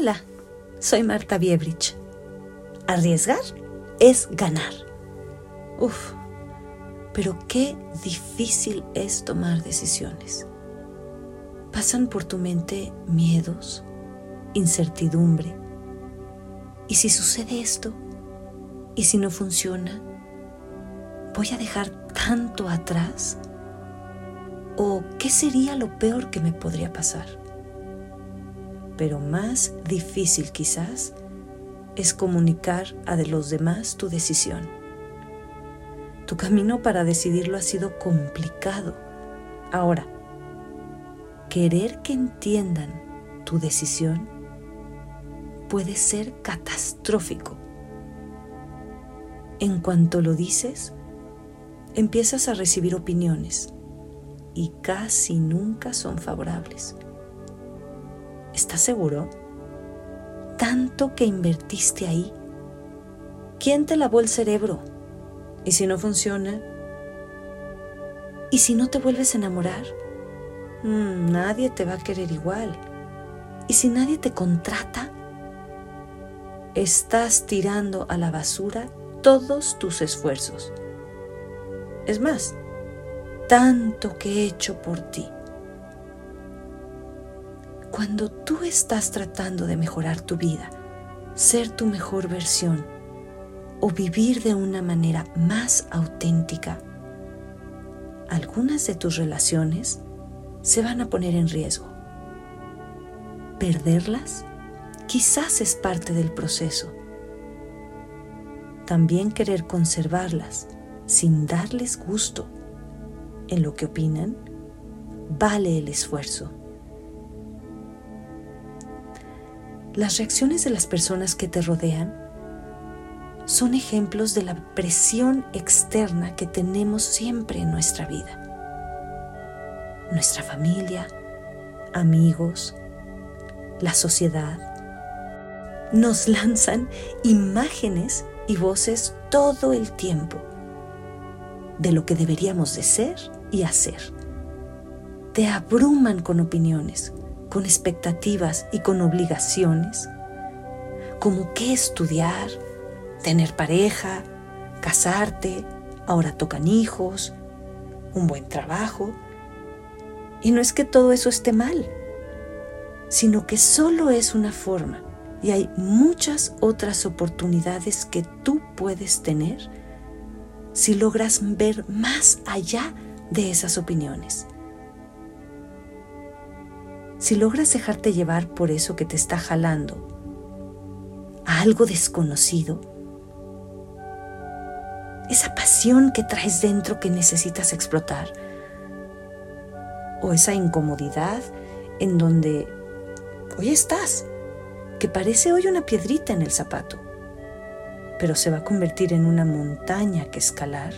Hola, soy Marta Biebrich. Arriesgar es ganar. Uf, pero qué difícil es tomar decisiones. Pasan por tu mente miedos, incertidumbre. ¿Y si sucede esto? ¿Y si no funciona? ¿Voy a dejar tanto atrás? ¿O qué sería lo peor que me podría pasar? Pero más difícil quizás es comunicar a de los demás tu decisión. Tu camino para decidirlo ha sido complicado. Ahora, querer que entiendan tu decisión puede ser catastrófico. En cuanto lo dices, empiezas a recibir opiniones y casi nunca son favorables. ¿Estás seguro? Tanto que invertiste ahí. ¿Quién te lavó el cerebro? ¿Y si no funciona? ¿Y si no te vuelves a enamorar? Mm, nadie te va a querer igual. ¿Y si nadie te contrata? Estás tirando a la basura todos tus esfuerzos. Es más, tanto que he hecho por ti. Cuando tú estás tratando de mejorar tu vida, ser tu mejor versión o vivir de una manera más auténtica, algunas de tus relaciones se van a poner en riesgo. Perderlas quizás es parte del proceso. También querer conservarlas sin darles gusto en lo que opinan, vale el esfuerzo. Las reacciones de las personas que te rodean son ejemplos de la presión externa que tenemos siempre en nuestra vida. Nuestra familia, amigos, la sociedad, nos lanzan imágenes y voces todo el tiempo de lo que deberíamos de ser y hacer. Te abruman con opiniones, con expectativas y con obligaciones, como qué estudiar, tener pareja, casarte, ahora tocan hijos, un buen trabajo. Y no es que todo eso esté mal, sino que solo es una forma y hay muchas otras oportunidades que tú puedes tener si logras ver más allá de esas opiniones. Si logras dejarte llevar por eso que te está jalando a algo desconocido, esa pasión que traes dentro que necesitas explotar, o esa incomodidad en donde hoy estás, que parece hoy una piedrita en el zapato, pero se va a convertir en una montaña que escalar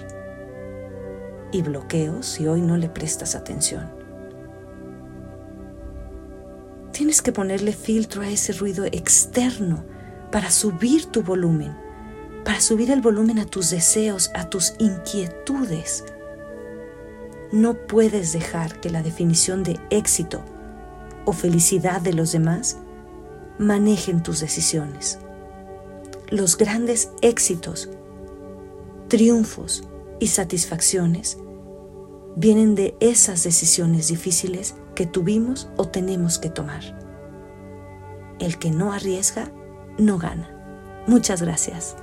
y bloqueos si hoy no le prestas atención. Tienes que ponerle filtro a ese ruido externo para subir tu volumen, para subir el volumen a tus deseos, a tus inquietudes. No puedes dejar que la definición de éxito o felicidad de los demás manejen tus decisiones. Los grandes éxitos, triunfos y satisfacciones vienen de esas decisiones difíciles que tuvimos o tenemos que tomar. El que no arriesga, no gana. Muchas gracias.